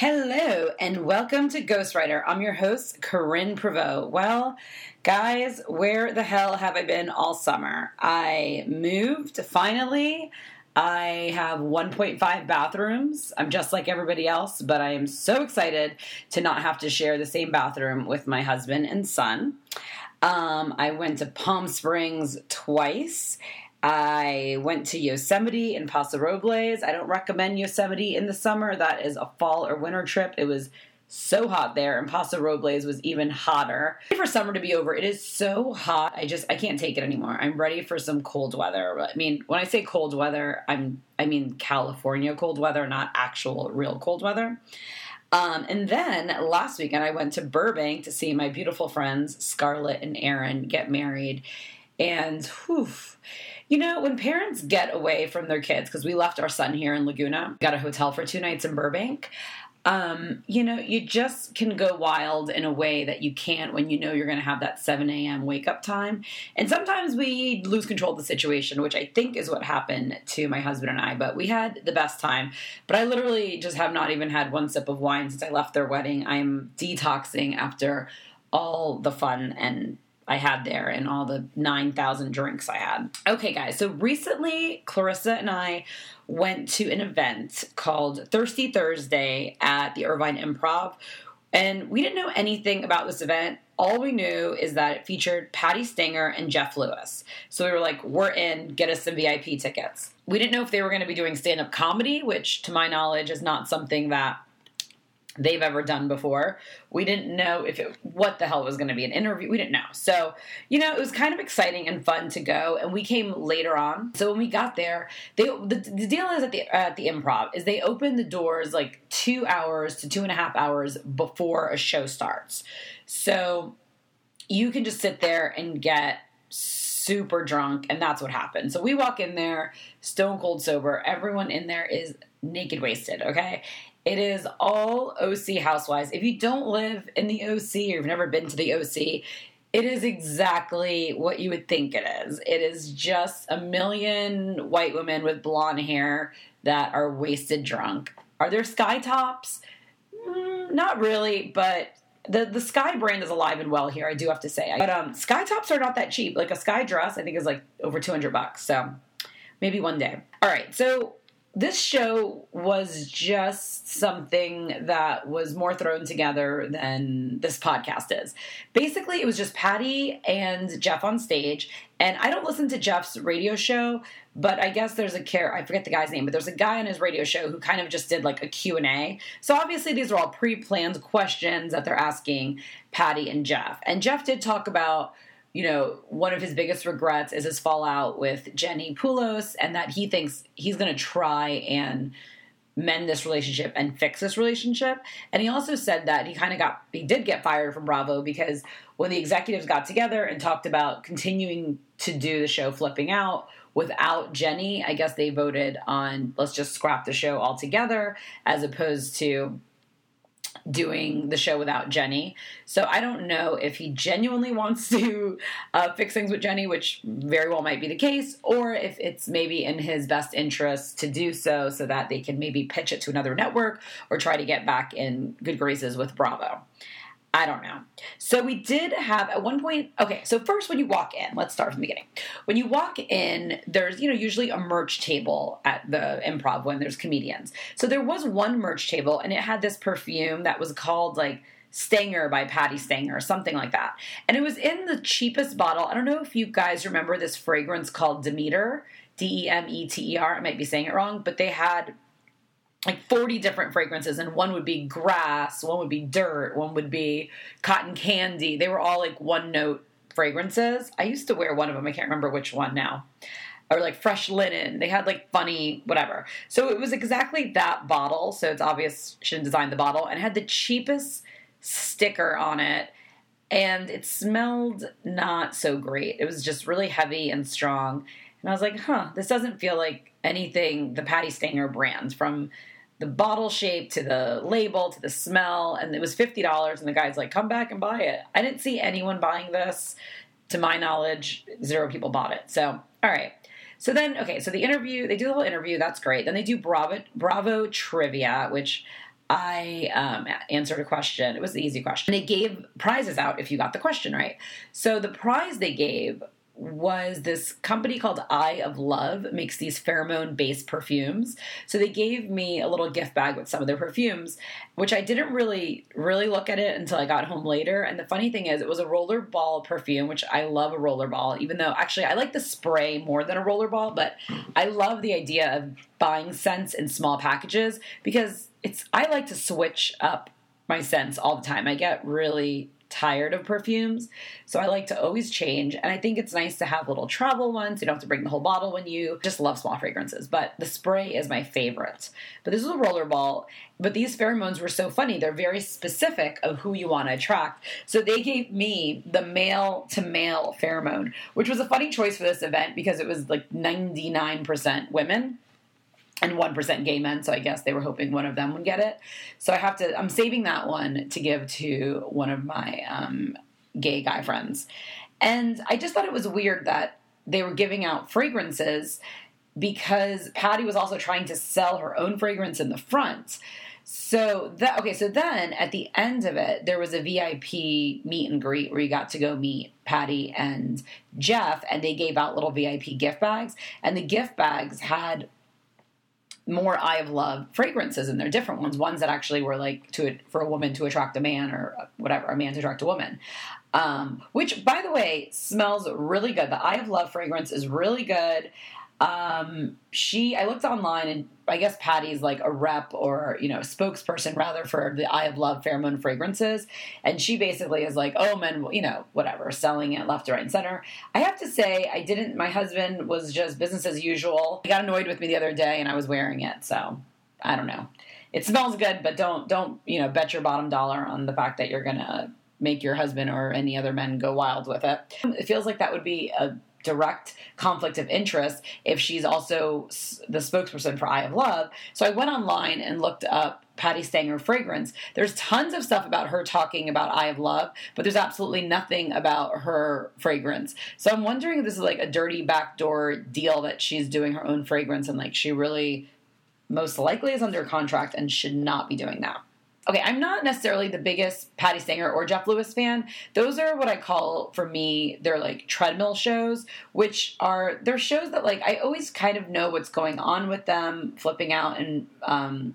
Hello and welcome to Ghostwriter. I'm your host, Corinne Prevost. Well, guys, where the hell have I been all summer? I moved finally. I have 1.5 bathrooms. I'm just like everybody else, but I am so excited to not have to share the same bathroom with my husband and son. Um, I went to Palm Springs twice I went to Yosemite in Paso Robles. I don't recommend Yosemite in the summer. That is a fall or winter trip. It was so hot there, and Paso Robles was even hotter. For summer to be over, it is so hot. I just I can't take it anymore. I'm ready for some cold weather. I mean, when I say cold weather, I'm I mean California cold weather, not actual real cold weather. Um, and then last weekend, I went to Burbank to see my beautiful friends Scarlett and Aaron get married, and whew, you know, when parents get away from their kids, because we left our son here in Laguna, got a hotel for two nights in Burbank. Um, you know, you just can go wild in a way that you can't when you know you're going to have that 7 a.m. wake up time. And sometimes we lose control of the situation, which I think is what happened to my husband and I. But we had the best time. But I literally just have not even had one sip of wine since I left their wedding. I'm detoxing after all the fun and I had there and all the 9,000 drinks I had. Okay, guys, so recently Clarissa and I went to an event called Thirsty Thursday at the Irvine Improv. And we didn't know anything about this event. All we knew is that it featured Patti Stanger and Jeff Lewis. So we were like, we're in, get us some VIP tickets. We didn't know if they were going to be doing stand up comedy, which to my knowledge is not something that they've ever done before. We didn't know if it what the hell was going to be an interview. We didn't know. So, you know, it was kind of exciting and fun to go and we came later on. So when we got there, they the, the deal is at the at the improv is they open the doors like 2 hours to two and a half hours before a show starts. So you can just sit there and get super drunk and that's what happened. So we walk in there stone cold sober. Everyone in there is naked wasted, okay? It is all OC Housewives. If you don't live in the OC or you've never been to the OC, it is exactly what you would think it is. It is just a million white women with blonde hair that are wasted drunk. Are there sky tops? Mm, not really, but the the sky brand is alive and well here. I do have to say, but um, sky tops are not that cheap. Like a sky dress, I think is like over two hundred bucks. So maybe one day. All right, so this show was just something that was more thrown together than this podcast is. Basically, it was just Patti and Jeff on stage. And I don't listen to Jeff's radio show, but I guess there's a care I forget the guy's name, but there's a guy on his radio show who kind of just did like a Q&A. So obviously these are all pre-planned questions that they're asking Patti and Jeff. And Jeff did talk about you know, one of his biggest regrets is his fallout with Jenni Pulos, and that he thinks he's going to try and mend this relationship and fix this relationship. And he also said that he kind of got, he did get fired from Bravo because when the executives got together and talked about continuing to do the show Flipping Out without Jenni, I guess they voted on let's just scrap the show altogether as opposed to doing the show without Jenni. So I don't know if he genuinely wants to uh, fix things with Jenni, which very well might be the case, or if it's maybe in his best interest to do so so that they can maybe pitch it to another network or try to get back in good graces with Bravo. I don't know. So we did have at one point. Okay, so first when you walk in, let's start from the beginning. When you walk in, there's you know usually a merch table at the improv when there's comedians. So there was one merch table and it had this perfume that was called like Stanger by Patti Stanger something like that. And it was in the cheapest bottle. I don't know if you guys remember this fragrance called Demeter, D E M E T E R. I might be saying it wrong, but they had like 40 different fragrances and one would be grass one would be dirt one would be cotton candy. They were all like one note fragrances. I used to wear one of them i can't remember which one now. Or like fresh linen. They had like funny whatever. So it was exactly that bottle so it's obvious she didn't design the bottle and had the cheapest sticker on it and it smelled not so great. It was just really heavy and strong. And i was like huh this doesn't feel like anything the patti stanger brand from the bottle shape to the label to the smell, and it was fifty dollars. And the guy's like, "Come back and buy it." I didn't see anyone buying this. To my knowledge, zero people bought it. So, all right. So then, okay, so the interview, they do the whole interview. That's great. Then they do Bravo, Bravo trivia, which I um, answered a question. It was an easy question. And they gave prizes out if you got the question right. So the prize they gave was this company called Eye of Love makes these pheromone based perfumes. So they gave me a little gift bag with some of their perfumes, which I didn't really really look at it until I got home later. And the funny thing is it was a rollerball perfume, which I love a rollerball, even though actually I like the spray more than a rollerball, but I love the idea of buying scents in small packages because it's I like to switch up my scents all the time. I get really tired of perfumes. So I like to always change. And I think it's nice to have little travel ones. You don't have to bring the whole bottle when you just love small fragrances. But the spray is my favorite. But this is a rollerball. But these pheromones were so funny. They're very specific of who you want to attract. So they gave me the male to male pheromone, which was a funny choice for this event because it was like 99% women and 1% gay men so i guess they were hoping one of them would get it. So i have to i'm saving that one to give to one of my um, gay guy friends. And i just thought it was weird that they were giving out fragrances because patti was also trying to sell her own fragrance in the front. So that okay so then at the end of it there was a vip meet and greet where you got to go meet patti and jeff and they gave out little vip gift bags. And the gift bags had more eye of love fragrances and they're different ones. Ones that actually were like to for a woman to attract a man or whatever a man to attract a woman. Um, which by the way smells really good. The eye of love fragrance is really good um, she I looked online and I guess Patti's like a rep or you know spokesperson rather for the Eye of Love pheromone fragrances, and she basically is like, oh man, you know whatever, selling it left, to right, and center. I have to say I didn't. My husband was just business as usual. He got annoyed with me the other day, and I was wearing it, so I don't know. It smells good, but don't don't you know bet your bottom dollar on the fact that you're gonna make your husband or any other men go wild with it. It feels like that would be a direct conflict of interest if she's also the spokesperson for Eye of Love. So I went online and looked up Patti Stanger fragrance. There's tons of stuff about her talking about Eye of Love, but there's absolutely nothing about her fragrance. So I'm wondering if this is like a dirty backdoor deal that she's doing her own fragrance and like she really most likely is under contract and should not be doing that okay, I'm not necessarily the biggest Patti Stanger or Jeff Lewis fan. Those are what I call for me, they're like treadmill shows, which are they're shows that like I always kind of know what's going on with them, flipping out and um,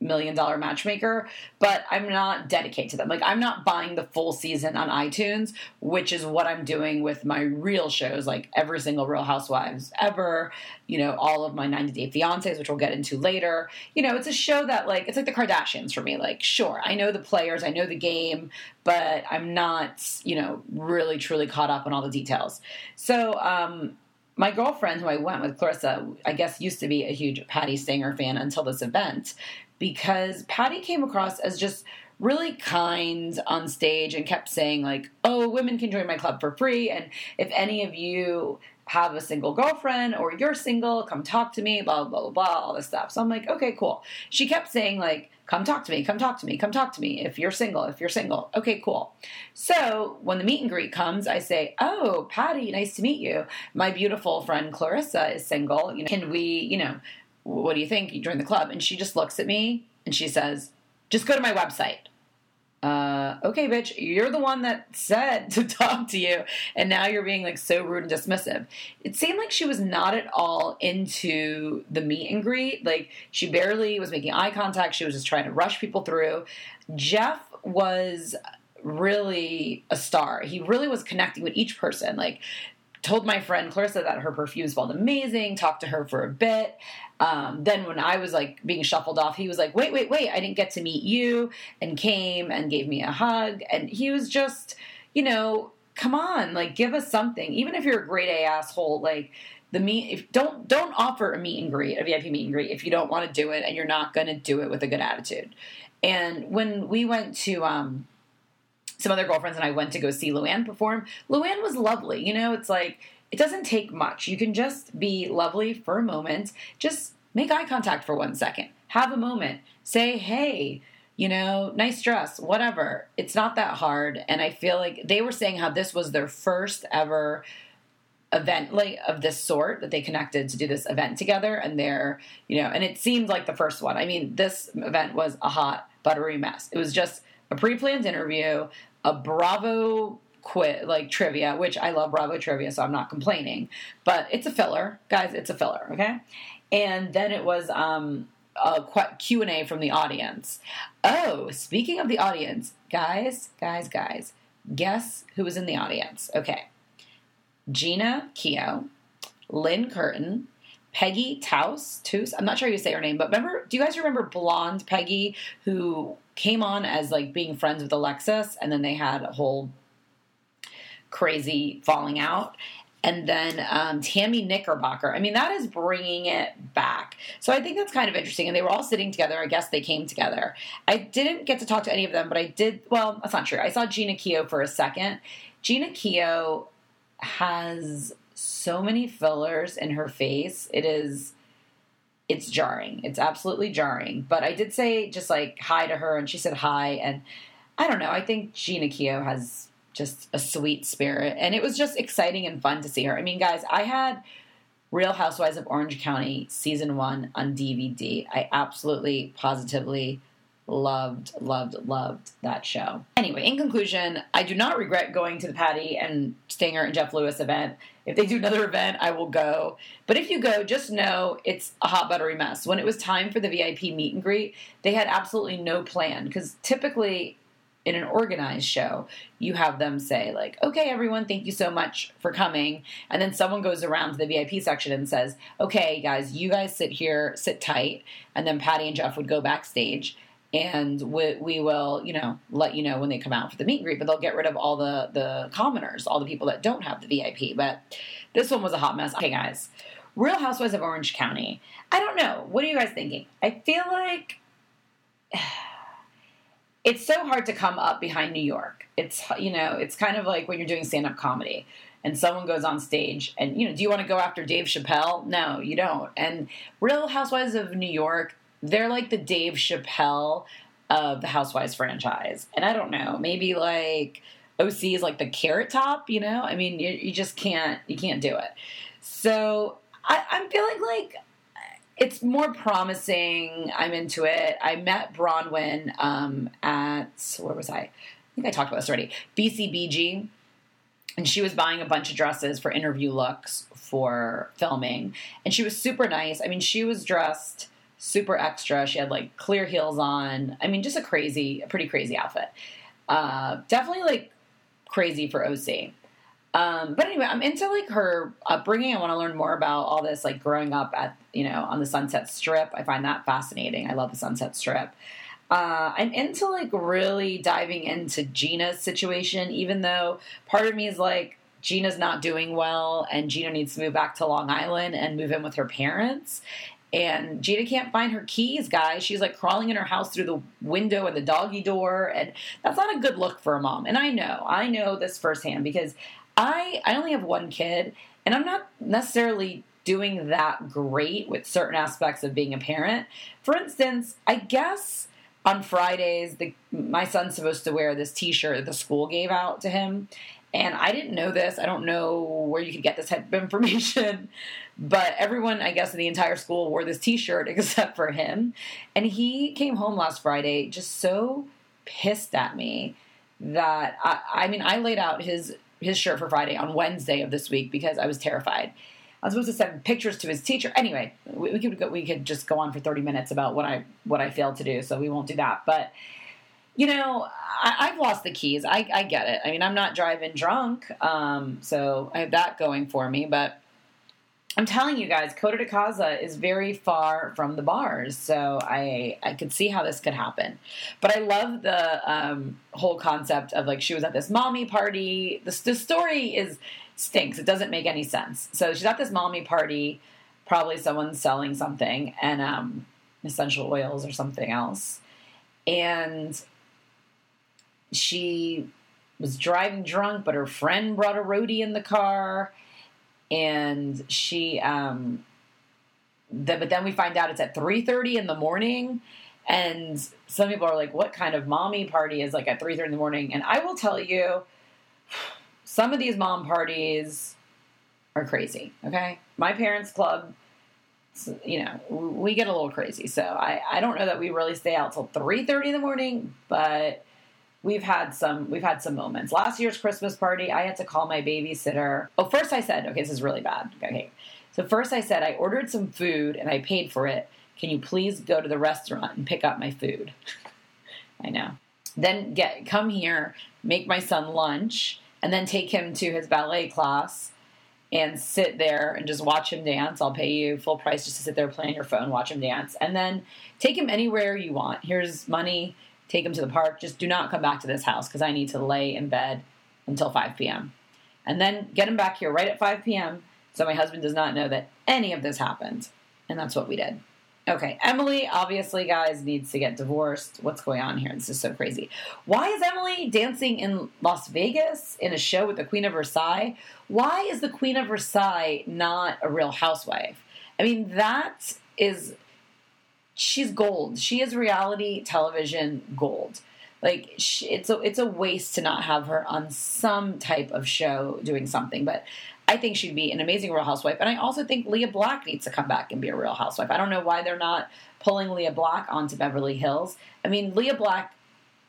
million dollar matchmaker, but I'm not dedicated to them. Like I'm not buying the full season on iTunes, which is what I'm doing with my real shows, like every single Real Housewives ever, you know, all of my 90 Day Fiancés, which we'll get into later. You know, it's a show that like it's like the Kardashians for me. Like, sure, I know the players, I know the game, but I'm not, you know, really truly caught up on all the details. So, um, my girlfriend who I went with, Clarissa, I guess used to be a huge Patti Stanger fan until this event because Patti came across as just really kind on stage and kept saying like, "Oh, women can join my club for free and if any of you have a single girlfriend or you're single, come talk to me, blah blah blah blah, all this stuff." So I'm like, "Okay, cool." She kept saying like, come talk to me, come talk to me, come talk to me if you're single, if you're single. Okay, cool. So when the meet and greet comes, I say, Oh, Patti, nice to meet you. My beautiful friend Clarissa is single. You know, can we, you know, what do you think? You join the club. And she just looks at me and she says, Just go to my website uh, okay, bitch, you're the one that said to talk to you, and now you're being like so rude and dismissive. It seemed like she was not at all into the meet and greet. Like, she barely was making eye contact. She was just trying to rush people through. Jeff was really a star. He really was connecting with each person. Like, told my friend Clarissa that her perfume smelled amazing, talked to her for a bit. Um, then when I was like being shuffled off, he was like, wait, wait, wait, I didn't get to meet you and came and gave me a hug. And he was just, you know, come on, like give us something. Even if you're a great A asshole, like the meet if don't don't offer a meet and greet, a VIP meet and greet if you don't want to do it and you're not gonna do it with a good attitude. And when we went to um some other girlfriends and I went to go see Luann perform. Luann was lovely. You know, it's like it doesn't take much. You can just be lovely for a moment. Just make eye contact for one second. Have a moment. Say, hey, you know, nice dress, whatever. It's not that hard. And I feel like they were saying how this was their first ever event like of this sort that they connected to do this event together and they're you know and it seemed like the first one i mean this event was a hot buttery mess it was just a pre-planned interview a bravo quit like trivia which i love bravo trivia so i'm not complaining but it's a filler. Guys it's a filler okay? And then it was um a q&a from the audience. Oh speaking of the audience guys guys guys guess who was in the audience? Okay. Jeana Keough, Lynne Curtin, Peggy Taus, Taus. I'm not sure how you say her name, but remember, do you guys remember blonde Peggy who came on as like being friends with Alexis and then they had a whole crazy falling out? And then um, Tammy Knickerbocker. I mean, that is bringing it back. So I think that's kind of interesting. And they were all sitting together. I guess they came together. I didn't get to talk to any of them, but I did. Well, that's not true. I saw Jeana Keough for a second. Jeana Keough has so many fillers in her face. It is it's jarring. It's absolutely jarring. But I did say just like hi to her and she said hi and I don't know. I think Jeana Keough has just a sweet spirit and it was just exciting and fun to see her. I mean, guys, I had Real Housewives of Orange County season 1 on DVD. I absolutely positively loved, loved, loved that show. Anyway, in conclusion, I do not regret going to the Patti and Stanger and Jeff Lewis event. If they do another event, I will go. But if you go, just know it's a hot buttery mess. When it was time for the VIP meet and greet, they had absolutely no plan because typically in an organized show, you have them say, like, okay, everyone, thank you so much for coming. And then someone goes around to the VIP section and says, okay, guys, you guys sit here, sit tight. And then Patti and Jeff would go backstage and we, we will, you know, let you know when they come out for the meet and greet. But they'll get rid of all the the commoners, all the people that don't have the VIP. But this one was a hot mess. Okay, guys, Real Housewives of Orange County. I don't know. What are you guys thinking? I feel like it's so hard to come up behind New York. It's you know, it's kind of like when you're doing stand up comedy and someone goes on stage and you know, do you want to go after Dave Chappelle? No, you don't. And Real Housewives of New York they're like the Dave Chappelle of the Housewives franchise. And I don't know, maybe like OC is like the carrot top, you know? I mean, you, you just can't you can't do it. So I, I'm feeling like it's more promising. I'm into it. I met Braunwyn um, at where was I? I think I talked about this already. BCBG, and she was buying a bunch of dresses for interview looks for filming, and she was super nice. I mean, she was dressed super extra. She had like clear heels on. I mean, just a crazy, a pretty crazy outfit. Uh, definitely like crazy for OC. Um, but anyway, I'm into like her upbringing. I want to learn more about all this, like growing up at you know on the Sunset Strip. I find that fascinating. I love the Sunset Strip. Uh, I'm into like really diving into Gina's situation, even though part of me is like Gina's not doing well and Gina needs to move back to Long Island and move in with her parents and Gina can't find her keys, guys. She's like crawling in her house through the window and the doggy door, and that's not a good look for a mom. And I know, I know this firsthand because I I only have one kid, and I'm not necessarily doing that great with certain aspects of being a parent. For instance, I guess on Fridays, the, my son's supposed to wear this T-shirt that the school gave out to him, and I didn't know this. I don't know where you could get this type of information, but everyone, I guess, in the entire school wore this T-shirt except for him. And he came home last Friday just so pissed at me that I, I mean, I laid out his his shirt for Friday on Wednesday of this week because I was terrified. I was supposed to send pictures to his teacher. Anyway, we, we could go, we could just go on for thirty minutes about what I what I failed to do, so we won't do that. But you know, I, have lost the keys. I, I, get it. I mean, I'm not driving drunk, um, so I have that going for me. But I'm telling you guys, Coto de Caza is very far from the bars, so I I could see how this could happen. But I love the um, whole concept of like she was at this mommy party. The, the story is stinks. It doesn't make any sense. So she's at this mommy party. Probably someone's selling something and um, essential oils or something else, and she was driving drunk, but her friend brought a roadie in the car, and she um, the, but then we find out it's at three thirty in the morning, and some people are like, "What kind of mommy party is like at three thirty in the morning?" And I will tell you, some of these mom parties are crazy. Okay, my parents' club, you know, we get a little crazy. So I I don't know that we really stay out till three thirty in the morning, but we've had some we've had some moments. Last year's Christmas party, I had to call my babysitter. Oh, first I said, okay, this is really bad. Okay. So first I said I ordered some food and I paid for it. Can you please go to the restaurant and pick up my food? I know. Then get come here, make my son lunch, and then take him to his ballet class and sit there and just watch him dance. I'll pay you full price just to sit there, play on your phone, watch him dance, and then take him anywhere you want. Here's money take him to the park. Just do not come back to this house because I need to lay in bed until 5 p.m. And then get him back here right at 5 p.m. so my husband does not know that any of this happened. And that's what we did. Okay, Emily, obviously, guys, needs to get divorced. What's going on here? This is so crazy. Why is Emily dancing in Las Vegas in a show with the Queen of Versailles? Why is the Queen of Versailles not a real housewife? I mean, that is she's gold. She is reality television gold. Like she, it's a it's a waste to not have her on some type of show doing something. But I think she'd be an amazing Real Housewife, and I also think Lea Black needs to come back and be a Real Housewife. I don't know why they're not pulling Lea Black onto Beverly Hills. I mean, Lea Black,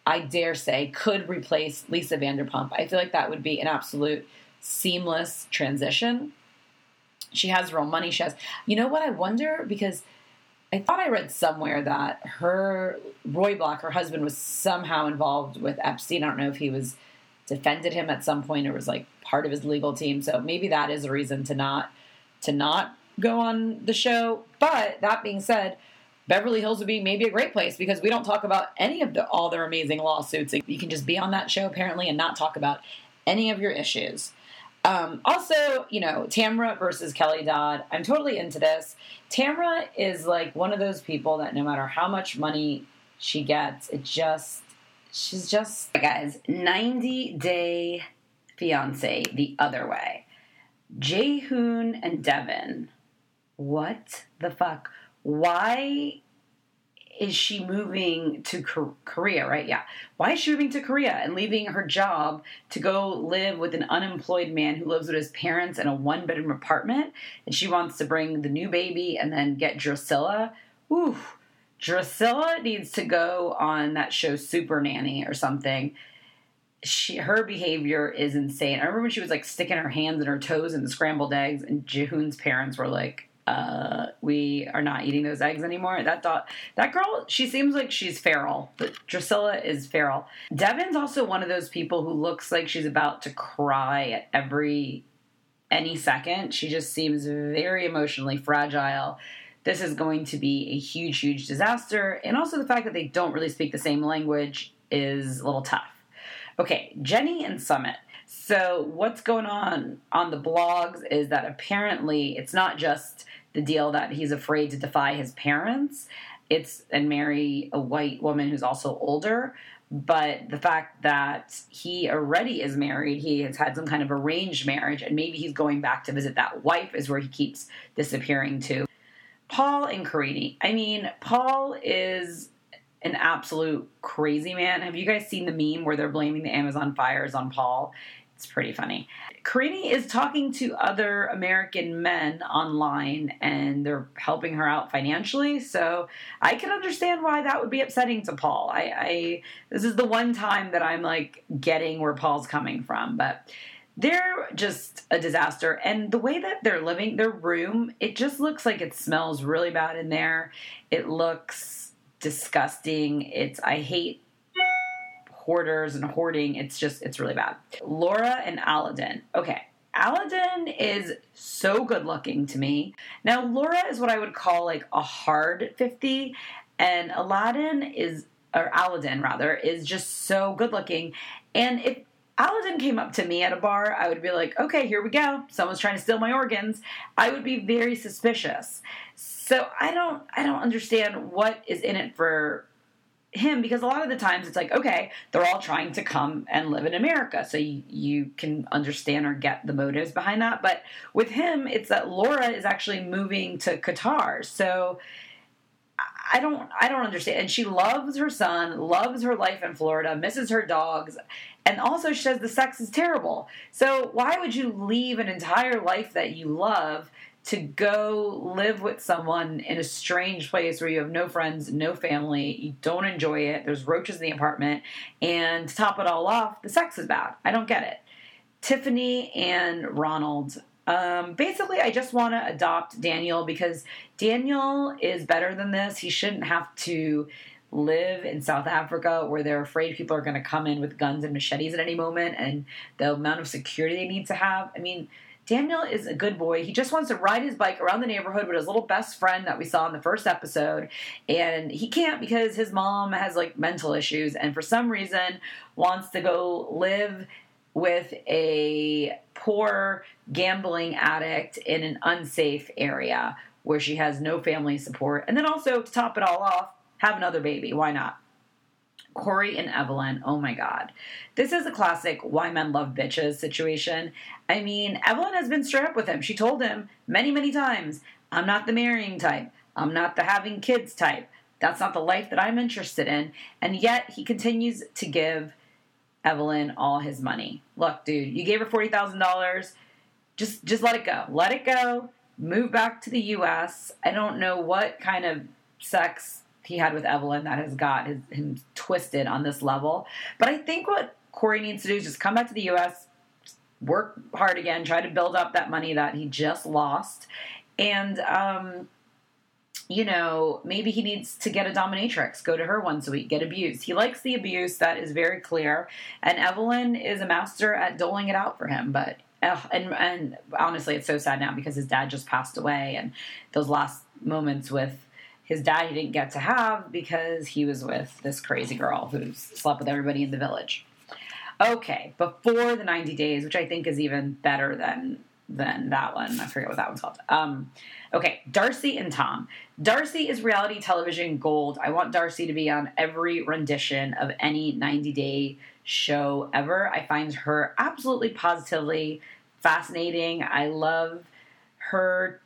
I dare say, could replace Lisa Vanderpump. I feel like that would be an absolute seamless transition. She has real money. She has, you know what? I wonder because I thought I read somewhere that her Roy Black, her husband, was somehow involved with Epstein. I don't know if he was defended him at some point or was like part of his legal team. So maybe that is a reason to not to not go on the show. But that being said, Beverly Hills would be maybe a great place because we don't talk about any of the, all their amazing lawsuits. You can just be on that show apparently and not talk about any of your issues. Um, also, you know, Tamra versus Kelly Dodd. I'm totally into this. Tamra is like one of those people that no matter how much money she gets, it just, she's just, guys, 90 Day Fiance the other way. Jihoon and Deavan. What the fuck? Why is she moving to Korea, right? Yeah. Why is she moving to Korea and leaving her job to go live with an unemployed man who lives with his parents in a one bedroom apartment? And she wants to bring the new baby and then get Drascilla. Ooh, Drascilla needs to go on that show Super Nanny or something. She, her behavior is insane. I remember when she was like sticking her hands and her toes in the scrambled eggs, and Jihoon's parents were like, uh, we are not eating those eggs anymore. That thought that girl, she seems like she's feral, but Drascilla is feral. Deavan's also one of those people who looks like she's about to cry at every any second. She just seems very emotionally fragile. This is going to be a huge, huge disaster. And also the fact that they don't really speak the same language is a little tough. Okay, Jenny and Sumit. So, what's going on on the blogs is that apparently it's not just the deal that he's afraid to defy his parents. It's and marry a white woman who's also older. But the fact that he already is married, he has had some kind of arranged marriage, and maybe he's going back to visit that wife, is where he keeps disappearing to. Paul and Karine. I mean, Paul is an absolute crazy man. Have you guys seen the meme where they're blaming the Amazon fires on Paul? It's pretty funny. Karine is talking to other American men online and they're helping her out financially. So I can understand why that would be upsetting to Paul. I, I this is the one time that I'm like getting where Paul's coming from, but they're just a disaster. And the way that they're living, their room, it just looks like it smells really bad in there. It looks disgusting. It's I hate hoarders and hoarding. It's just, it's really bad. Laura and Aladdin. Okay. Aladdin is so good looking to me. Now, Laura is what I would call like a hard 50, and Aladdin is, or Aladdin rather, is just so good looking. And if Aladdin came up to me at a bar, I would be like, okay, here we go. Someone's trying to steal my organs. I would be very suspicious. So I don't I don't understand what is in it for him because a lot of the times it's like okay they're all trying to come and live in america so you, you, can understand or get the motives behind that but with him it's that laura is actually moving to qatar so I don't I don't understand. And she loves her son, loves her life in Florida, misses her dogs, and also she says the sex is terrible. So why would you leave an entire life that you love to go live with someone in a strange place where you have no friends, no family, you don't enjoy it, there's roaches in the apartment, and to top it all off, the sex is bad. I don't get it. Tiffany and Ronald um, basically, I just want to adopt Daniel because Daniel is better than this. He shouldn't have to live in South Africa where they're afraid people are going to come in with guns and machetes at any moment and the amount of security they need to have. I mean, Daniel is a good boy. He just wants to ride his bike around the neighborhood with his little best friend that we saw in the first episode. And he can't because his mom has like mental issues and for some reason wants to go live with a poor gambling addict in an unsafe area where she has no family support. And then also, to top it all off, have another baby. Why not? Corey and Evelin, oh my God. This is a classic why men love bitches situation. I mean, Evelin has been straight up with him. She told him many, many times, I'm not the marrying type. I'm not the having kids type. That's not the life that I'm interested in. And yet he continues to give Evelin all his money. Look, dude, you gave her forty thousand dollars. Just just let it go. Let it go. Move back to the US. I don't know what kind of sex he had with Evelin that has got his, him twisted on this level. But I think what Corey needs to do is just come back to the US, work hard again, try to build up that money that he just lost. And um you know, maybe he needs to get a dominatrix, go to her once a week, get abused. He likes the abuse, that is very clear. And Evelin is a master at doling it out for him. But, uh, and, and honestly, it's so sad now because his dad just passed away. And those last moments with his dad, he didn't get to have because he was with this crazy girl who slept with everybody in the village. Okay, before the 90 days, which I think is even better than than that one. I forget what that one's called. Um, okay, Darcy and Tom. Darcy is reality television gold. I want Darcy to be on every rendition of any 90 day show ever. I find her absolutely positively fascinating. I love her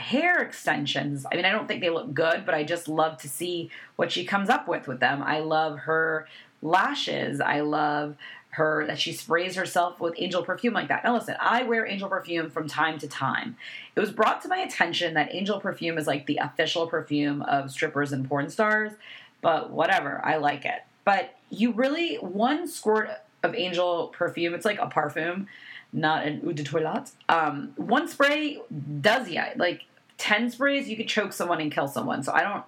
hair extensions. I mean, I don't think they look good, but I just love to see what she comes up with with them. I love her lashes. I love her that she sprays herself with angel perfume like that. Now listen, I wear angel perfume from time to time. It was brought to my attention that angel perfume is like the official perfume of strippers and porn stars, but whatever, I like it. But you really one squirt of angel perfume, it's like a parfum, not an eau de toilette. Um, one spray does ya. Like 10 sprays, you could choke someone and kill someone. So I don't,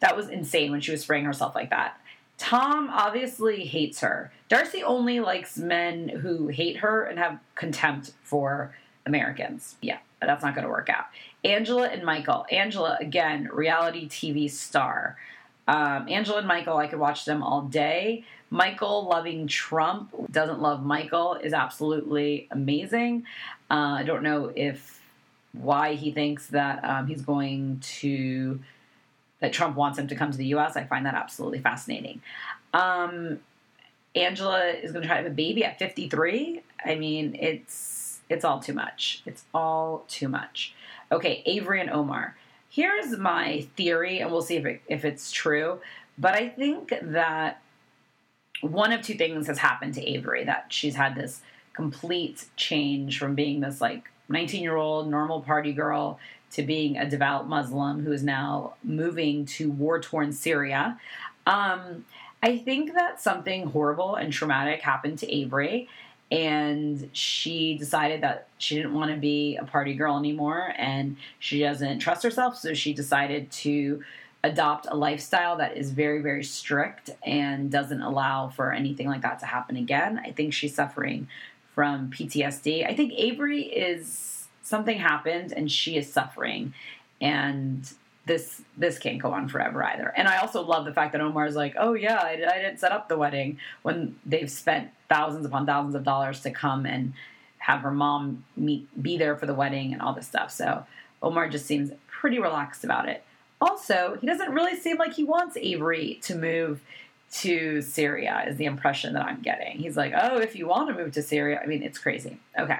that was insane when she was spraying herself like that. Tom obviously hates her. Darcy only likes men who hate her and have contempt for Americans. Yeah, that's not going to work out. Angela and Michael. Angela, again, reality TV star. Um, Angela and Michael, I could watch them all day. Michael loving Trump, doesn't love Michael, is absolutely amazing. Uh, I don't know if why he thinks that um, he's going to that Trump wants him to come to the U.S. I find that absolutely fascinating. Um, Angela is going to try to have a baby at 53. I mean, it's it's all too much. It's all too much. Okay, Avery and Omar. Here's my theory, and we'll see if it, if it's true. But I think that one of two things has happened to Avery that she's had this complete change from being this like 19 year old normal party girl to being a devout Muslim who is now moving to war torn Syria. Um, I think that something horrible and traumatic happened to Avery, and she decided that she didn't want to be a party girl anymore and she doesn't trust herself, so she decided to adopt a lifestyle that is very, very strict and doesn't allow for anything like that to happen again. I think she's suffering from PTSD. I think Avery is something happened and she is suffering and this this can't go on forever either. And I also love the fact that Omar's like, oh yeah, I, I, didn't set up the wedding when they've spent thousands upon thousands of dollars to come and have her mom meet be there for the wedding and all this stuff. So Omar just seems pretty relaxed about it. Also, he doesn't really seem like he wants Avery to move to Syria. Is the impression that I'm getting. He's like, oh, if you want to move to Syria, I mean, it's crazy. Okay,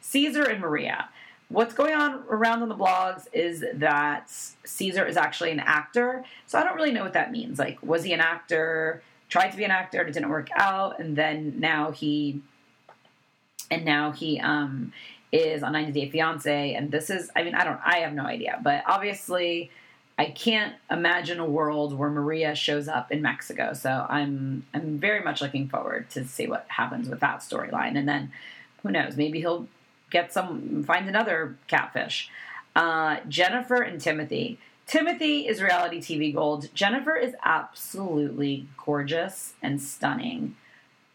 Caesar and Maria. what's going on around on the blogs is that Caesar is actually an actor. So I don't really know what that means. Like, was he an actor? Tried to be an actor, it didn't work out, and then now he, and now he um, is on 90 Day Fiance. And this is, I mean, I don't, I have no idea, but obviously. I can't imagine a world where Maria shows up in Mexico. So I'm I'm very much looking forward to see what happens with that storyline. And then who knows, maybe he'll get some, find another catfish. Uh, Jennifer and Timothy. Timothy is reality TV gold. Jennifer is absolutely gorgeous and stunning.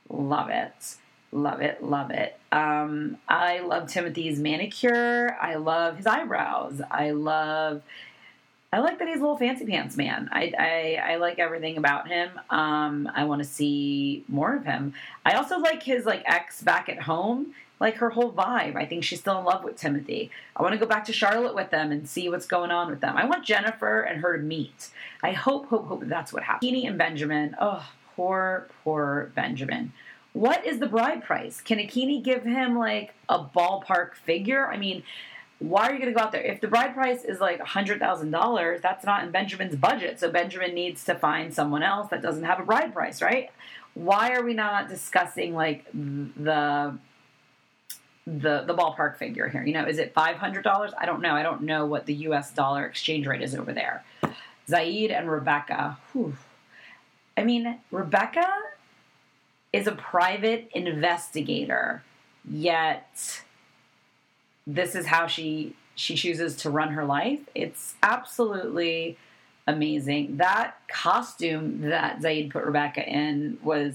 Love it. Love it. Love it. Um, I love Timothy's manicure. I love his eyebrows. I love. I like that he's a little fancy pants man. I, I, I like everything about him. Um, I want to see more of him. I also like his like ex back at home like her whole vibe. I think she's still in love with Timothy. I want to go back to Charlotte with them and see what's going on with them. I want Jennifer and her to meet. I hope, hope, hope that's what happens. Akinyi and Benjamin. Oh, poor, poor Benjamin. What is the bride price? Can Akinyi give him like a ballpark figure? I mean, why are you going to go out there? If the bride price is like $100,000, that's not in Benjamin's budget. So Benjamin needs to find someone else that doesn't have a bride price, right? Why are we not discussing like the the the ballpark figure here. You know, is it five hundred dollars? I don't know. I don't know what the U.S. dollar exchange rate is over there. Zaid and Rebecca. Whew. I mean, Rebecca is a private investigator, yet this is how she she chooses to run her life. It's absolutely amazing. That costume that Zaid put Rebecca in was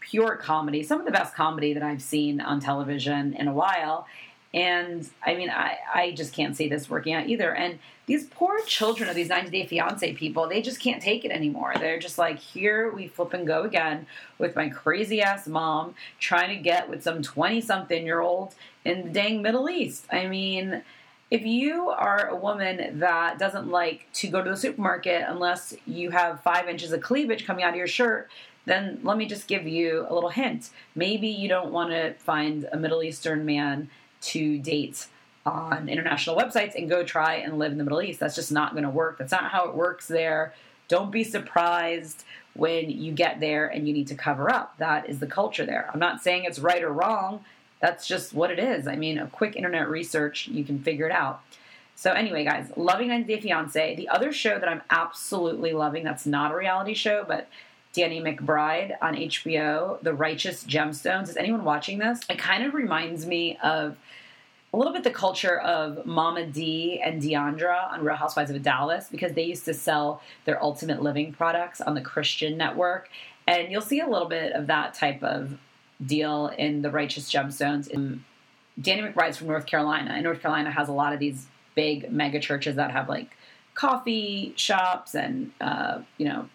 pure comedy, some of the best comedy that I've seen on television in a while. And I mean, I, I just can't see this working out either. And these poor children of these 90 Day Fiance people, they just can't take it anymore. They're just like, here we flip and go again with my crazy ass mom trying to get with some 20 something year old in the dang Middle East. I mean, if you are a woman that doesn't like to go to the supermarket unless you have five inches of cleavage coming out of your shirt, then let me just give you a little hint. Maybe you don't want to find a Middle Eastern man to date on international websites and go try and live in the Middle East. That's just not going to work. That's not how it works there. Don't be surprised when you get there and you need to cover up. That is the culture there. I'm not saying it's right or wrong. That's just what it is. I mean, a quick internet research, you can figure it out. So anyway, guys, loving 90 Day Fiance. The other show that I'm absolutely loving, that's not a reality show, but Danny McBride on HBO, The Righteous Gemstones. Is anyone watching this? It kind of reminds me of a little bit the culture of Mama D and D'Andra on Real Housewives of Dallas because they used to sell their ultimate living products on the Christian network. And you'll see a little bit of that type of deal in The Righteous Gemstones. Danny McBride's from North Carolina, and North Carolina has a lot of these big mega churches that have like coffee shops and, uh, you know,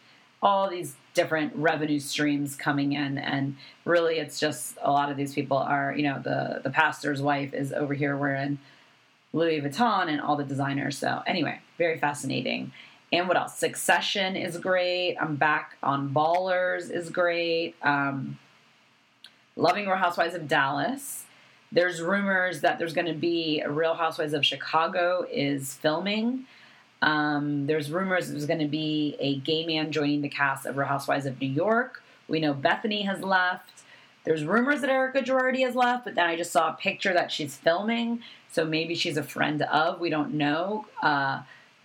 all these different revenue streams coming in and really it's just a lot of these people are you know the the pastor's wife is over here wearing louis vuitton and all the designers. So anyway very fascinating. And what else? Succession is great. I'm back on ballers is great. Um, loving real housewives of dallas. There's rumors that there's going to be a real housewives of chicago is filming um, there's rumors there's going to be a gay man joining the cast of Real Housewives of New York. We know Bethany has left. There's rumors that Erika Girardi has left, but then I just saw a picture that she's filming, so maybe she's a friend of. We don't know. Uh,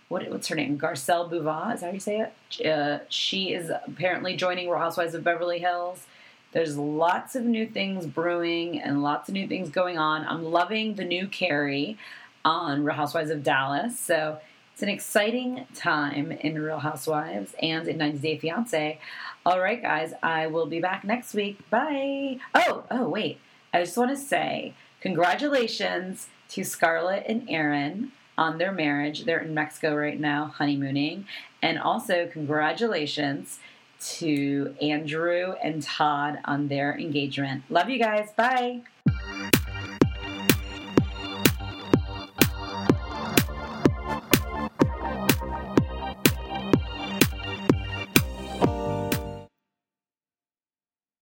what, what's her name? Garcelle Bouvat, is that how you say it? Uh, she is apparently joining Real Housewives of Beverly Hills. There's lots of new things brewing and lots of new things going on. I'm loving the new Kary on Real Housewives of Dallas. So it's an exciting time in Real Housewives and in 90 Day Fiance. All right, guys, I will be back next week. Bye. Oh, oh, wait. I just want to say congratulations to Scarlett and Aaron on their marriage. They're in Mexico right now, honeymooning. And also, congratulations to Andrew and Todd on their engagement. Love you guys. Bye.